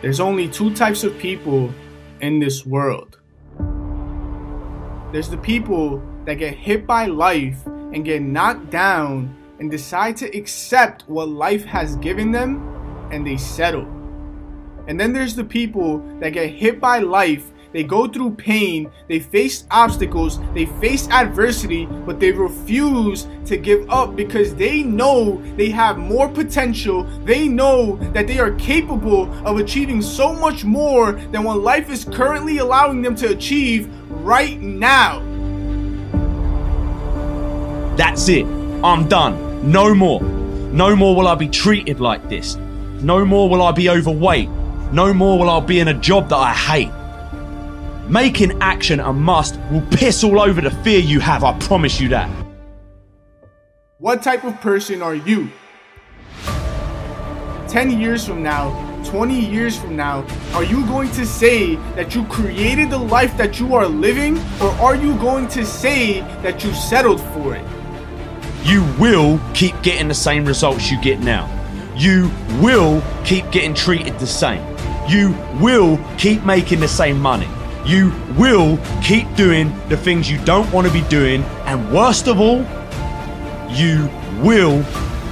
There's only two types of people in this world. There's the people that get hit by life and get knocked down and decide to accept what life has given them and they settle. And then there's the people that get hit by life they go through pain, they face obstacles, they face adversity, but they refuse to give up because they know they have more potential. They know that they are capable of achieving so much more than what life is currently allowing them to achieve right now. That's it. I'm done. No more. No more will I be treated like this. No more will I be overweight. No more will I be in a job that I hate. Making action a must will piss all over the fear you have, I promise you that. What type of person are you? 10 years from now, 20 years from now, are you going to say that you created the life that you are living, or are you going to say that you settled for it? You will keep getting the same results you get now. You will keep getting treated the same. You will keep making the same money you will keep doing the things you don't want to be doing. And worst of all, you will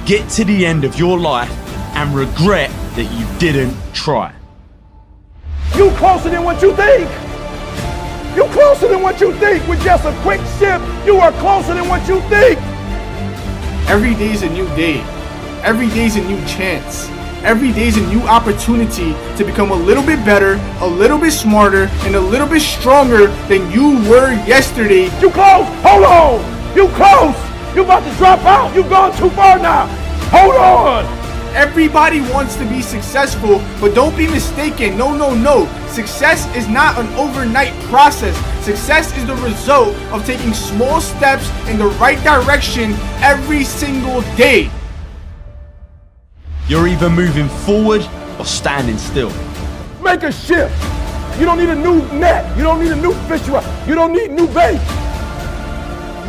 get to the end of your life and regret that you didn't try. You're closer than what you think. You're closer than what you think. With just a quick shift, you are closer than what you think. Every day is a new day. Every day is a new chance. Every day is a new opportunity to become a little bit better, a little bit smarter, and a little bit stronger than you were yesterday. You close! Hold on! You close! You about to drop out! You've gone too far now! Hold on! Everybody wants to be successful, but don't be mistaken. No, no, no. Success is not an overnight process. Success is the result of taking small steps in the right direction every single day. You're either moving forward or standing still. Make a shift. You don't need a new net. You don't need a new fish You don't need new bait.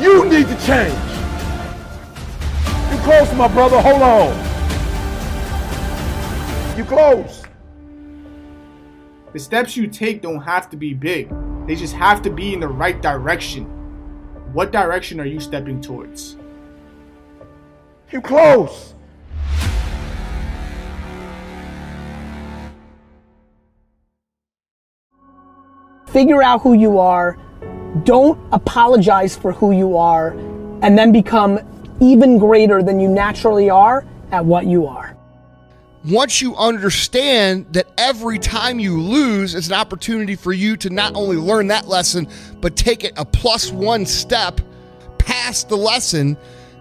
You need to change. You close, my brother. Hold on. You close. The steps you take don't have to be big. They just have to be in the right direction. What direction are you stepping towards? You close. Figure out who you are. Don't apologize for who you are. And then become even greater than you naturally are at what you are. Once you understand that every time you lose is an opportunity for you to not only learn that lesson, but take it a plus one step past the lesson,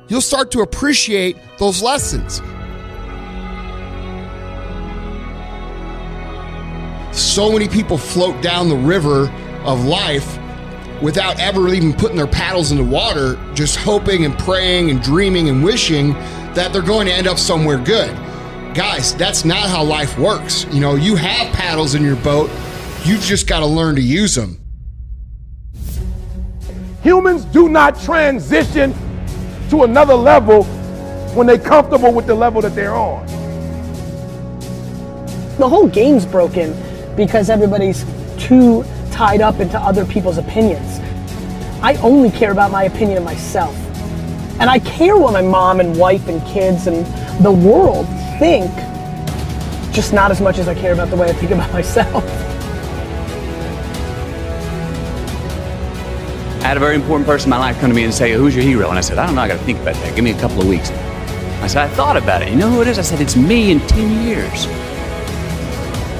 you'll start to appreciate those lessons. So many people float down the river of life without ever even putting their paddles in the water, just hoping and praying and dreaming and wishing that they're going to end up somewhere good. Guys, that's not how life works. You know, you have paddles in your boat, you've just got to learn to use them. Humans do not transition to another level when they're comfortable with the level that they're on. The whole game's broken because everybody's too tied up into other people's opinions. I only care about my opinion of myself. And I care what my mom and wife and kids and the world think, just not as much as I care about the way I think about myself. I had a very important person in my life come to me and say, Who's your hero? And I said, I don't know, I gotta think about that. Give me a couple of weeks. I said, I thought about it. You know who it is? I said, It's me in 10 years.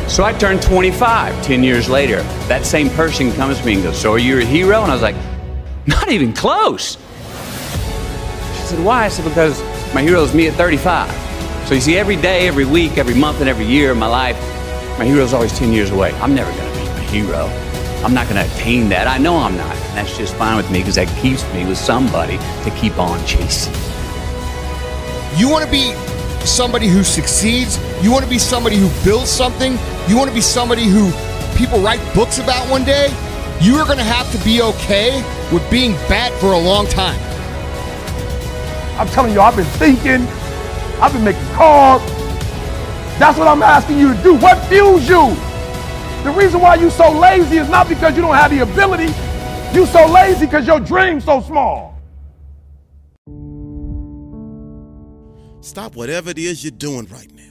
So I turned 25 10 years later. That same person comes to me and goes, So are you a hero? And I was like, Not even close. She said, Why? I said, Because my hero is me at 35. So you see, every day, every week, every month, and every year of my life, my hero is always 10 years away. I'm never going to be my hero. I'm not going to attain that. I know I'm not. And that's just fine with me because that keeps me with somebody to keep on chasing. You want to be somebody who succeeds. You want to be somebody who builds something. You want to be somebody who people write books about one day. You are going to have to be okay with being bad for a long time. I'm telling you, I've been thinking, I've been making calls. That's what I'm asking you to do. What fuels you? The reason why you're so lazy is not because you don't have the ability. You're so lazy because your dream's so small. Stop whatever it is you're doing right now.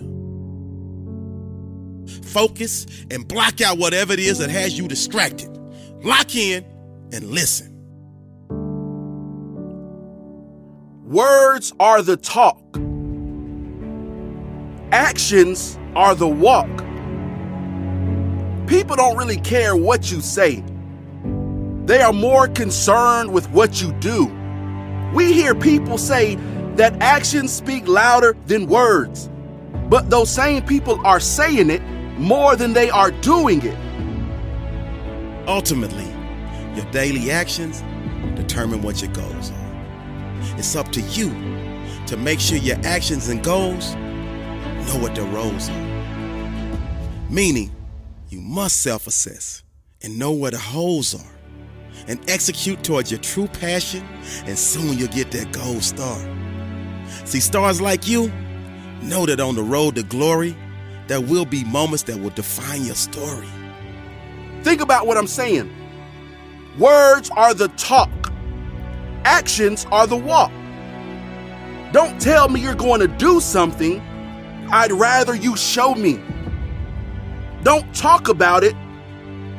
Focus and block out whatever it is that has you distracted. Lock in and listen. Words are the talk. Actions are the walk. People don't really care what you say. They are more concerned with what you do. We hear people say that actions speak louder than words, but those same people are saying it more than they are doing it. Ultimately, your daily actions determine what your goals are. It's up to you to make sure your actions and goals know what their roles are. Meaning, you must self assess and know where the holes are and execute towards your true passion, and soon you'll get that gold star. See, stars like you know that on the road to glory, there will be moments that will define your story. Think about what I'm saying. Words are the talk, actions are the walk. Don't tell me you're going to do something. I'd rather you show me. Don't talk about it.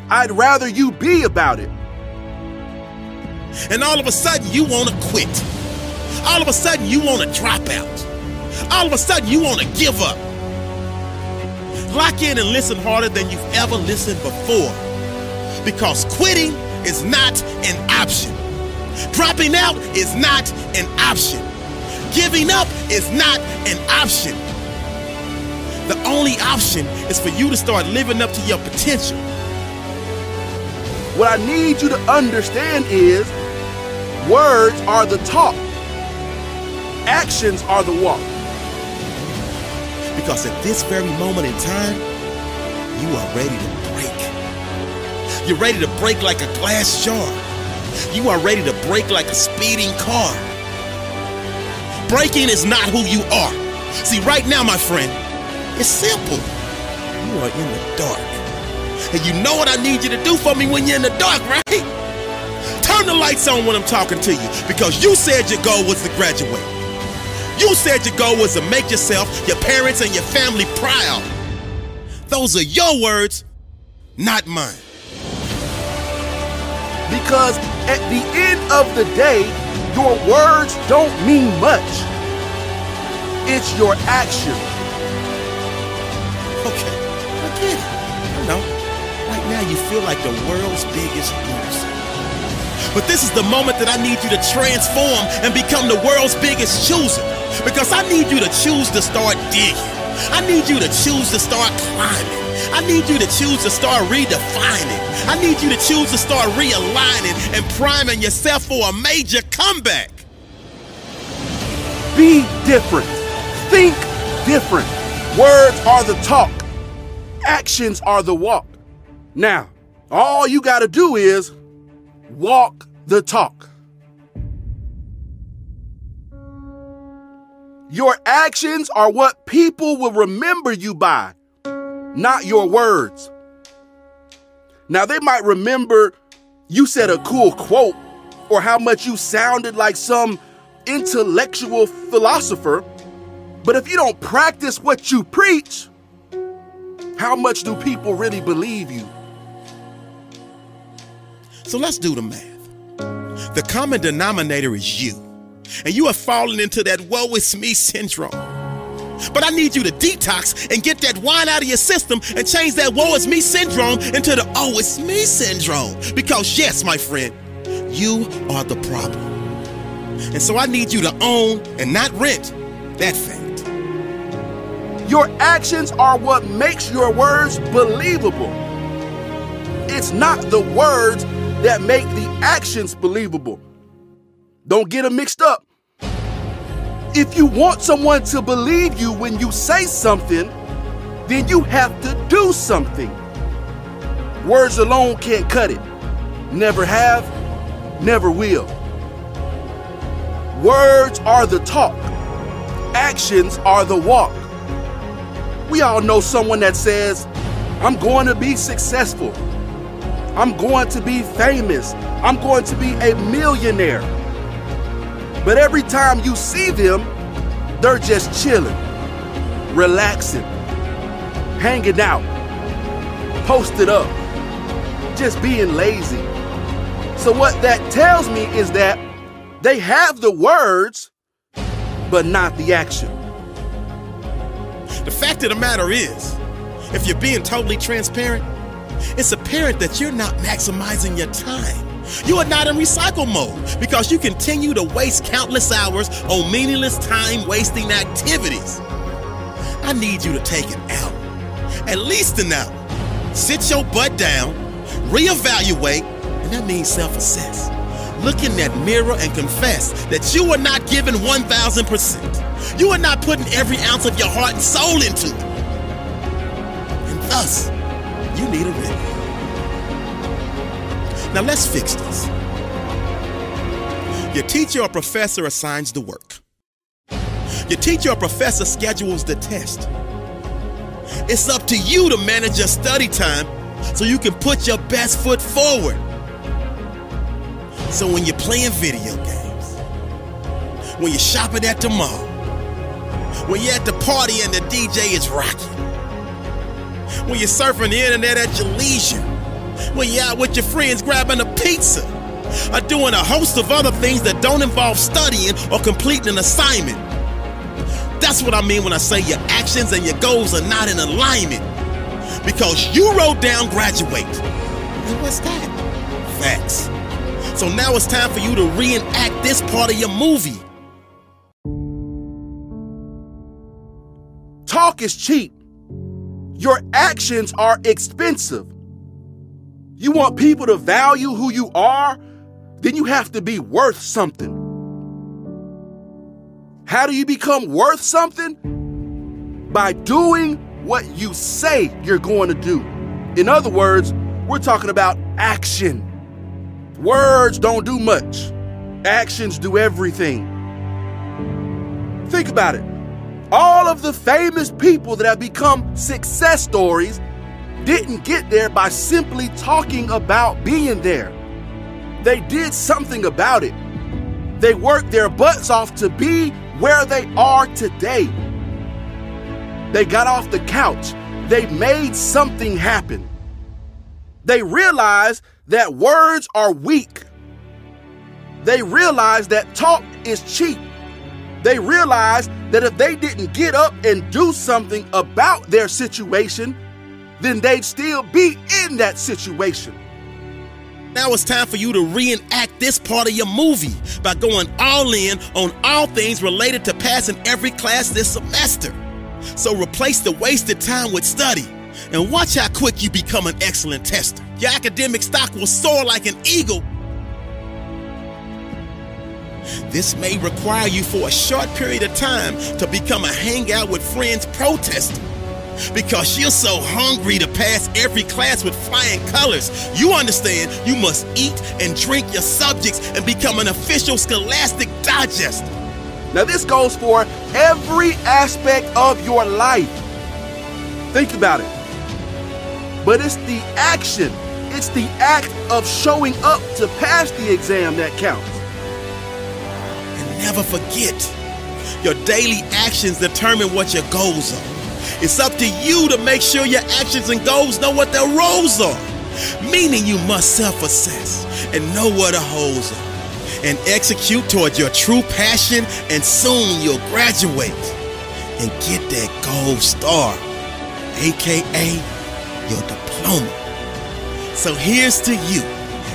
I'd rather you be about it. And all of a sudden, you want to quit. All of a sudden, you want to drop out. All of a sudden, you want to give up. Lock in and listen harder than you've ever listened before. Because quitting is not an option. Dropping out is not an option. Giving up is not an option. The only option is for you to start living up to your potential. What I need you to understand is words are the talk, actions are the walk. Because at this very moment in time, you are ready to break. You're ready to break like a glass jar. You are ready to break like a speeding car. Breaking is not who you are. See, right now, my friend, it's simple. You are in the dark. And you know what I need you to do for me when you're in the dark, right? Turn the lights on when I'm talking to you because you said your goal was to graduate. You said your goal was to make yourself, your parents, and your family proud. Those are your words, not mine. Because at the end of the day, your words don't mean much. It's your action. Okay, I get it. I know. Right now you feel like the world's biggest loser. But this is the moment that I need you to transform and become the world's biggest chooser. Because I need you to choose to start digging. I need you to choose to start climbing. I need you to choose to start redefining. I need you to choose to start realigning and priming yourself for a major comeback. Be different. Think different. Words are the talk, actions are the walk. Now, all you got to do is walk the talk. Your actions are what people will remember you by, not your words. Now, they might remember you said a cool quote or how much you sounded like some intellectual philosopher, but if you don't practice what you preach, how much do people really believe you? So let's do the math. The common denominator is you. And you have fallen into that woe is me syndrome. But I need you to detox and get that wine out of your system and change that woe is me syndrome into the oh it's me syndrome. Because, yes, my friend, you are the problem. And so I need you to own and not rent that fact. Your actions are what makes your words believable. It's not the words that make the actions believable. Don't get them mixed up. If you want someone to believe you when you say something, then you have to do something. Words alone can't cut it. Never have, never will. Words are the talk, actions are the walk. We all know someone that says, I'm going to be successful. I'm going to be famous. I'm going to be a millionaire. But every time you see them, they're just chilling, relaxing, hanging out, posted up, just being lazy. So, what that tells me is that they have the words, but not the action. The fact of the matter is, if you're being totally transparent, it's apparent that you're not maximizing your time. You are not in recycle mode because you continue to waste countless hours on meaningless time wasting activities. I need you to take an hour, at least an hour. Sit your butt down, reevaluate, and that means self assess. Look in that mirror and confess that you are not giving 1000%. You are not putting every ounce of your heart and soul into it. And thus, you need a remedy. Now let's fix this. Your teacher or professor assigns the work. Your teacher or professor schedules the test. It's up to you to manage your study time so you can put your best foot forward. So when you're playing video games, when you're shopping at the mall, when you're at the party and the DJ is rocking, when you're surfing the internet at your leisure, when you're out with your friends grabbing a pizza, or doing a host of other things that don't involve studying or completing an assignment. That's what I mean when I say your actions and your goals are not in alignment. Because you wrote down graduate. And what's that? Facts. So now it's time for you to reenact this part of your movie. Talk is cheap. Your actions are expensive. You want people to value who you are? Then you have to be worth something. How do you become worth something? By doing what you say you're going to do. In other words, we're talking about action. Words don't do much, actions do everything. Think about it. All of the famous people that have become success stories didn't get there by simply talking about being there. They did something about it. They worked their butts off to be where they are today. They got off the couch. They made something happen. They realized that words are weak. They realized that talk is cheap. They realized that if they didn't get up and do something about their situation, then they'd still be in that situation. Now it's time for you to reenact this part of your movie by going all in on all things related to passing every class this semester. So replace the wasted time with study and watch how quick you become an excellent tester. Your academic stock will soar like an eagle. This may require you for a short period of time to become a hangout with friends protester. Because you're so hungry to pass every class with flying colors, you understand you must eat and drink your subjects and become an official scholastic digest. Now, this goes for every aspect of your life. Think about it. But it's the action, it's the act of showing up to pass the exam that counts. And never forget, your daily actions determine what your goals are. It's up to you to make sure your actions and goals know what their roles are. Meaning you must self assess and know what the holes are and execute toward your true passion, and soon you'll graduate and get that gold star, aka your diploma. So here's to you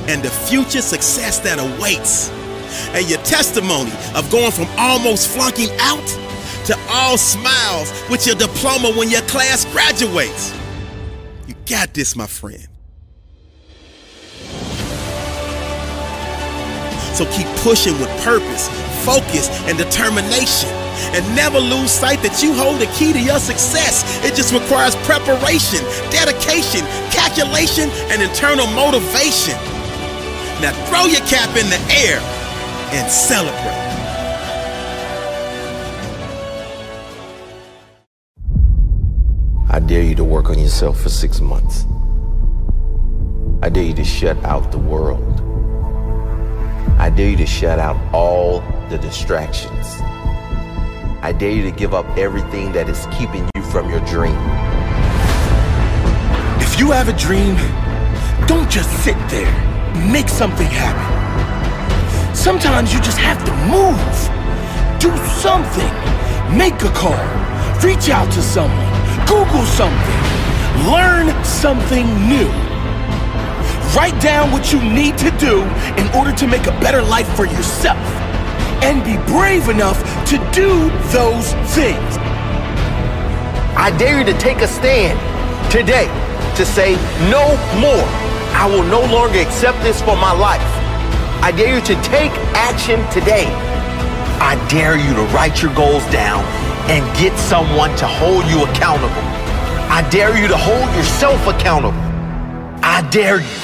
and the future success that awaits, and your testimony of going from almost flunking out to all smiles with your diploma when your class graduates. You got this, my friend. So keep pushing with purpose, focus, and determination. And never lose sight that you hold the key to your success. It just requires preparation, dedication, calculation, and internal motivation. Now throw your cap in the air and celebrate. I dare you to work on yourself for six months. I dare you to shut out the world. I dare you to shut out all the distractions. I dare you to give up everything that is keeping you from your dream. If you have a dream, don't just sit there. Make something happen. Sometimes you just have to move. Do something. Make a call. Reach out to someone. Google something. Learn something new. Write down what you need to do in order to make a better life for yourself. And be brave enough to do those things. I dare you to take a stand today to say no more. I will no longer accept this for my life. I dare you to take action today. I dare you to write your goals down and get someone to hold you accountable. I dare you to hold yourself accountable. I dare you.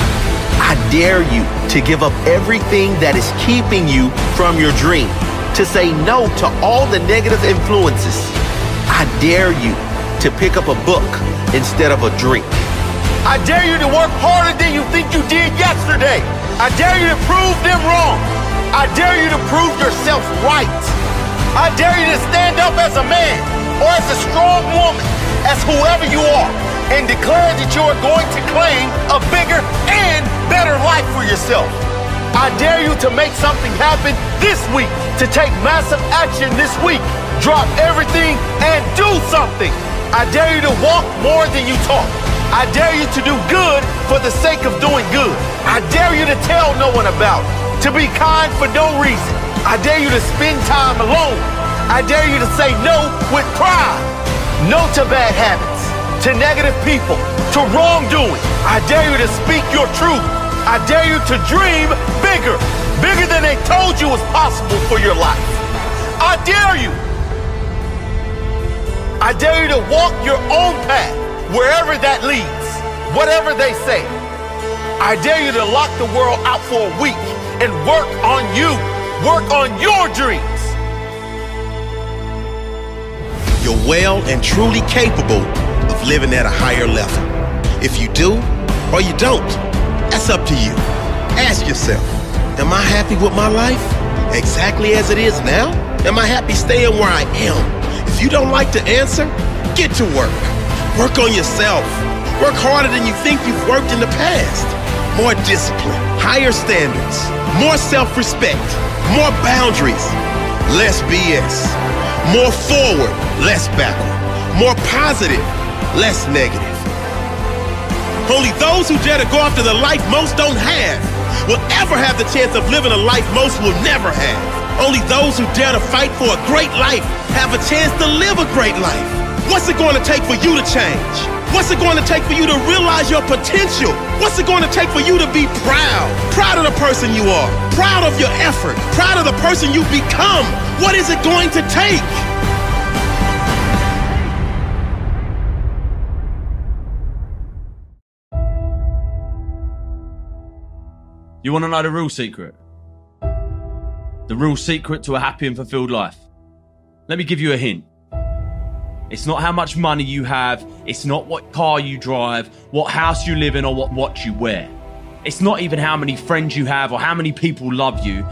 I dare you to give up everything that is keeping you from your dream, to say no to all the negative influences. I dare you to pick up a book instead of a drink. I dare you to work harder than you think you did yesterday. I dare you to prove them wrong. I dare you to prove yourself right. I dare you to stand up as a man or as a strong woman, as whoever you are, and declare that you are going to claim a bigger and better life for yourself. I dare you to make something happen this week, to take massive action this week. Drop everything and do something. I dare you to walk more than you talk. I dare you to do good for the sake of doing good. I dare you to tell no one about it, to be kind for no reason. I dare you to spend time alone. I dare you to say no with pride. No to bad habits, to negative people, to wrongdoing. I dare you to speak your truth. I dare you to dream bigger, bigger than they told you was possible for your life. I dare you. I dare you to walk your own path, wherever that leads, whatever they say. I dare you to lock the world out for a week and work on you, work on your dreams. You're well and truly capable of living at a higher level. If you do or you don't, that's up to you. Ask yourself, am I happy with my life exactly as it is now? Am I happy staying where I am? If you don't like the answer, get to work. Work on yourself. Work harder than you think you've worked in the past. More discipline, higher standards, more self respect, more boundaries, less BS. More forward, less backward. More positive, less negative. Only those who dare to go after the life most don't have will ever have the chance of living a life most will never have. Only those who dare to fight for a great life have a chance to live a great life. What's it going to take for you to change? What's it going to take for you to realize your potential? What's it going to take for you to be proud? Proud of the person you are, proud of your effort, proud of the person you've become. What is it going to take? You want to know the real secret? The real secret to a happy and fulfilled life? Let me give you a hint. It's not how much money you have, it's not what car you drive, what house you live in, or what watch you wear. It's not even how many friends you have or how many people love you.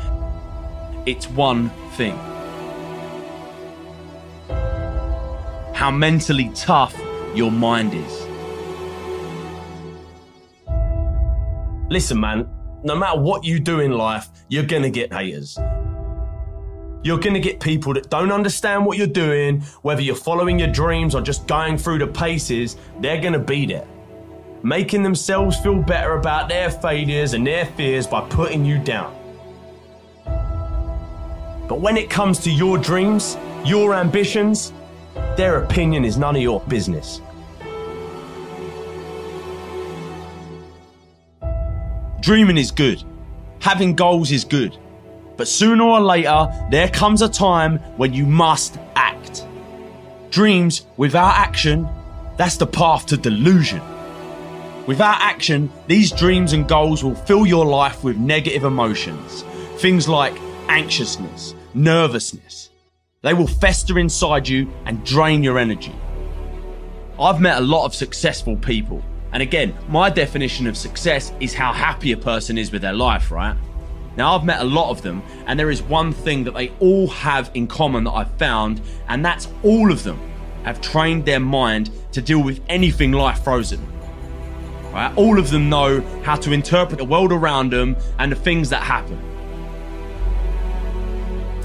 It's one thing how mentally tough your mind is. Listen, man, no matter what you do in life, you're gonna get haters. You're gonna get people that don't understand what you're doing, whether you're following your dreams or just going through the paces, they're gonna be there. Making themselves feel better about their failures and their fears by putting you down. But when it comes to your dreams, your ambitions, their opinion is none of your business. Dreaming is good. Having goals is good. But sooner or later, there comes a time when you must act. Dreams without action, that's the path to delusion. Without action, these dreams and goals will fill your life with negative emotions. Things like anxiousness, nervousness. They will fester inside you and drain your energy. I've met a lot of successful people. And again, my definition of success is how happy a person is with their life, right? Now, I've met a lot of them, and there is one thing that they all have in common that I've found, and that's all of them have trained their mind to deal with anything life throws them. Right? All of them know how to interpret the world around them and the things that happen.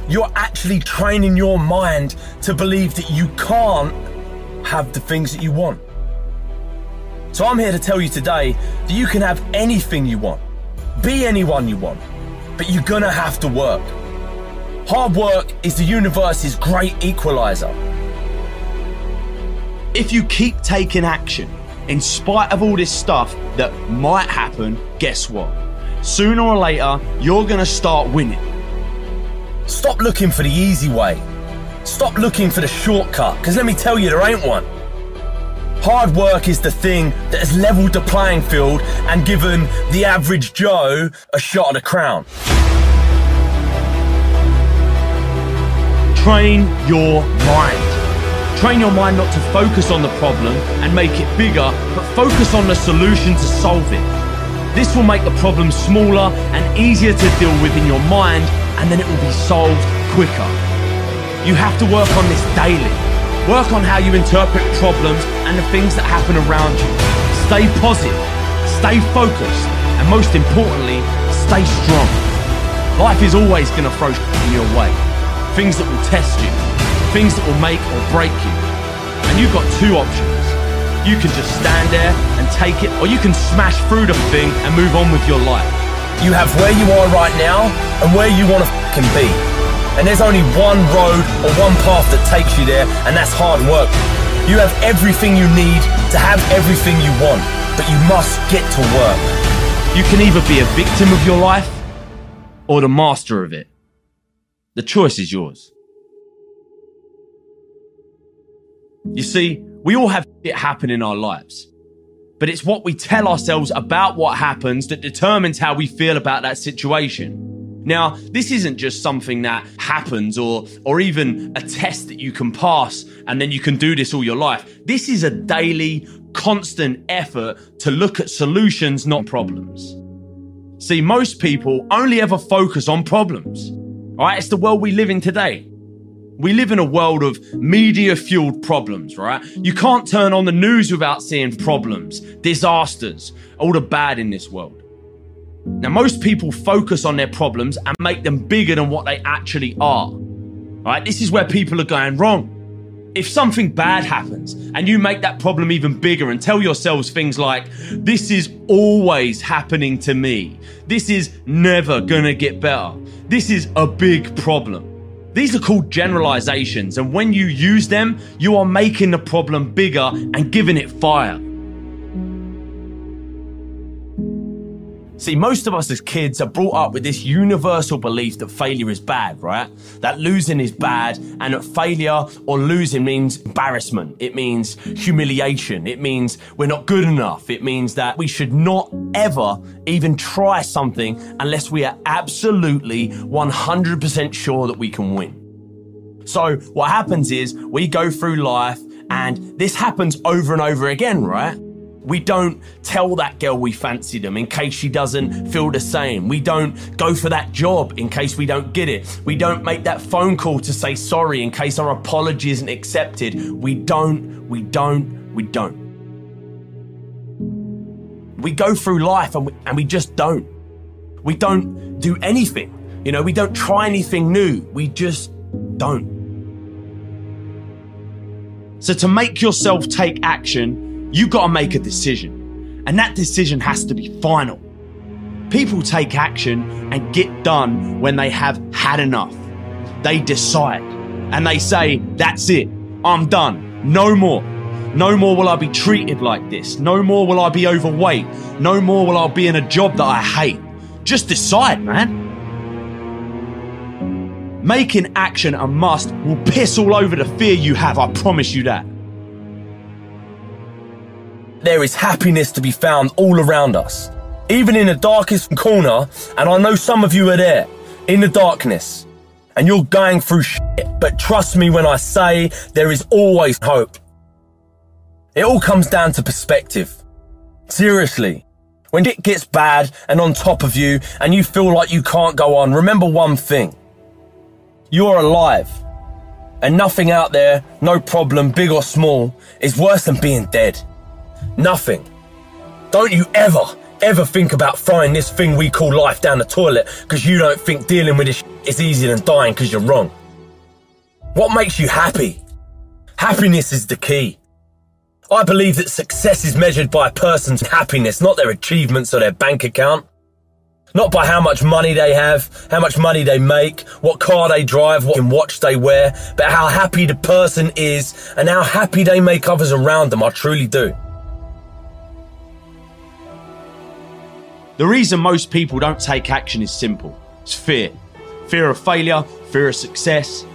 You're actually training your mind to believe that you can't have the things that you want. So I'm here to tell you today that you can have anything you want, be anyone you want, but you're gonna have to work. Hard work is the universe's great equalizer. If you keep taking action, in spite of all this stuff that might happen, guess what? Sooner or later, you're gonna start winning. Stop looking for the easy way. Stop looking for the shortcut, because let me tell you, there ain't one. Hard work is the thing that has leveled the playing field and given the average Joe a shot at the crown. Train your mind. Train your mind not to focus on the problem and make it bigger, but focus on the solution to solve it. This will make the problem smaller and easier to deal with in your mind, and then it will be solved quicker. You have to work on this daily. Work on how you interpret problems and the things that happen around you. Stay positive, stay focused, and most importantly, stay strong. Life is always going to throw in your way. Things that will test you, things that will make or break you. And you've got two options. You can just stand there and take it, or you can smash through the thing and move on with your life. You have where you are right now and where you want to be. And there's only one road or one path that takes you there, and that's hard work. You have everything you need to have everything you want, but you must get to work. You can either be a victim of your life or the master of it. The choice is yours. You see, we all have it happen in our lives. But it's what we tell ourselves about what happens that determines how we feel about that situation. Now, this isn't just something that happens or or even a test that you can pass and then you can do this all your life. This is a daily, constant effort to look at solutions, not problems. See, most people only ever focus on problems. All right, it's the world we live in today. We live in a world of media fueled problems, right? You can't turn on the news without seeing problems, disasters, all the bad in this world. Now, most people focus on their problems and make them bigger than what they actually are. Right? This is where people are going wrong. If something bad happens and you make that problem even bigger and tell yourselves things like, this is always happening to me. This is never gonna get better. This is a big problem. These are called generalizations, and when you use them, you are making the problem bigger and giving it fire. See, most of us as kids are brought up with this universal belief that failure is bad, right? That losing is bad and that failure or losing means embarrassment. It means humiliation. It means we're not good enough. It means that we should not ever even try something unless we are absolutely 100% sure that we can win. So what happens is we go through life and this happens over and over again, right? We don't tell that girl we fancy them in case she doesn't feel the same. We don't go for that job in case we don't get it. We don't make that phone call to say sorry in case our apology isn't accepted. We don't, we don't, we don't. We go through life and we, and we just don't. We don't do anything. You know, we don't try anything new. We just don't. So to make yourself take action, you got to make a decision. And that decision has to be final. People take action and get done when they have had enough. They decide and they say, That's it, I'm done, no more. No more will I be treated like this. No more will I be overweight. No more will I be in a job that I hate. Just decide, man. Making action a must will piss all over the fear you have, I promise you that. There is happiness to be found all around us, even in the darkest corner, and I know some of you are there, in the darkness, and you're going through shit, but trust me when I say there is always hope. It all comes down to perspective. Seriously. When it gets bad and on top of you and you feel like you can't go on, remember one thing. You're alive. And nothing out there, no problem, big or small, is worse than being dead. Nothing. Don't you ever, ever think about throwing this thing we call life down the toilet because you don't think dealing with this is easier than dying because you're wrong. What makes you happy? Happiness is the key. I believe that success is measured by a person's happiness, not their achievements or their bank account. Not by how much money they have, how much money they make, what car they drive, what watch they wear, but how happy the person is and how happy they make others around them. I truly do. The reason most people don't take action is simple it's fear. Fear of failure, fear of success.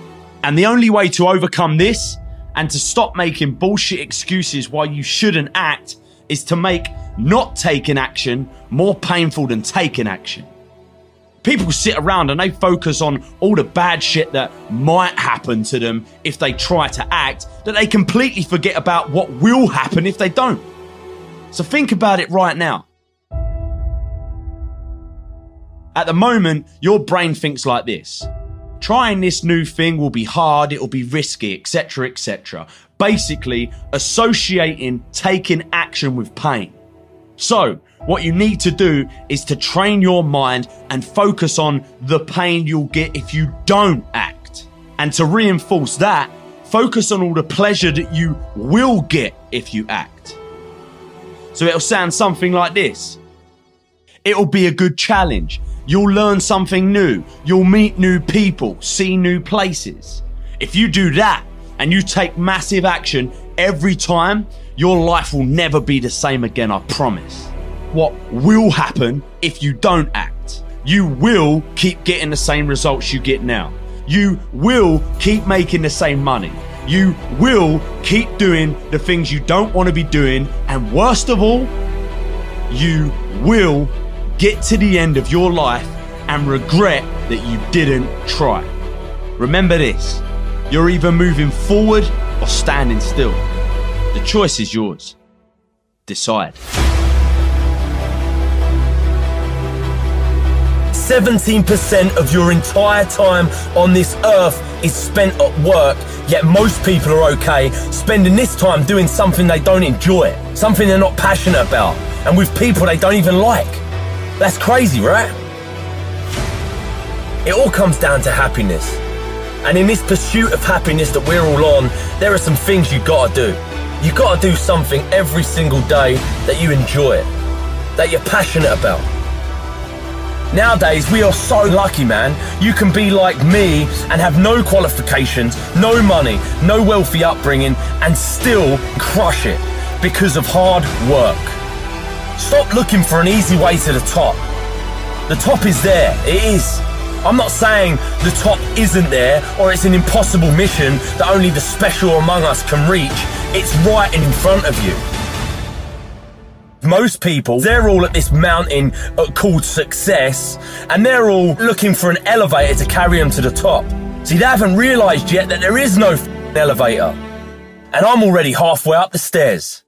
And the only way to overcome this and to stop making bullshit excuses why you shouldn't act is to make not taking action more painful than taking action. People sit around and they focus on all the bad shit that might happen to them if they try to act, that they completely forget about what will happen if they don't. So think about it right now. At the moment, your brain thinks like this. Trying this new thing will be hard, it'll be risky, etc., etc. Basically, associating taking action with pain. So, what you need to do is to train your mind and focus on the pain you'll get if you don't act. And to reinforce that, focus on all the pleasure that you will get if you act. So it'll sound something like this. It'll be a good challenge. You'll learn something new. You'll meet new people, see new places. If you do that and you take massive action every time, your life will never be the same again, I promise. What will happen if you don't act? You will keep getting the same results you get now. You will keep making the same money. You will keep doing the things you don't want to be doing. And worst of all, you will get to the end of your life and regret that you didn't try. Remember this you're either moving forward or standing still. The choice is yours. Decide. 17% of your entire time on this earth is spent at work, yet most people are okay spending this time doing something they don't enjoy, something they're not passionate about, and with people they don't even like. That's crazy, right? It all comes down to happiness. And in this pursuit of happiness that we're all on, there are some things you gotta do. You gotta do something every single day that you enjoy, that you're passionate about. Nowadays, we are so lucky, man. You can be like me and have no qualifications, no money, no wealthy upbringing, and still crush it because of hard work. Stop looking for an easy way to the top. The top is there, it is. I'm not saying the top isn't there or it's an impossible mission that only the special among us can reach. It's right in front of you. Most people, they're all at this mountain called success, and they're all looking for an elevator to carry them to the top. See, they haven't realised yet that there is no elevator. And I'm already halfway up the stairs.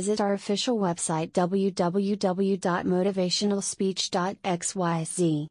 Visit our official website www.motivationalspeech.xyz.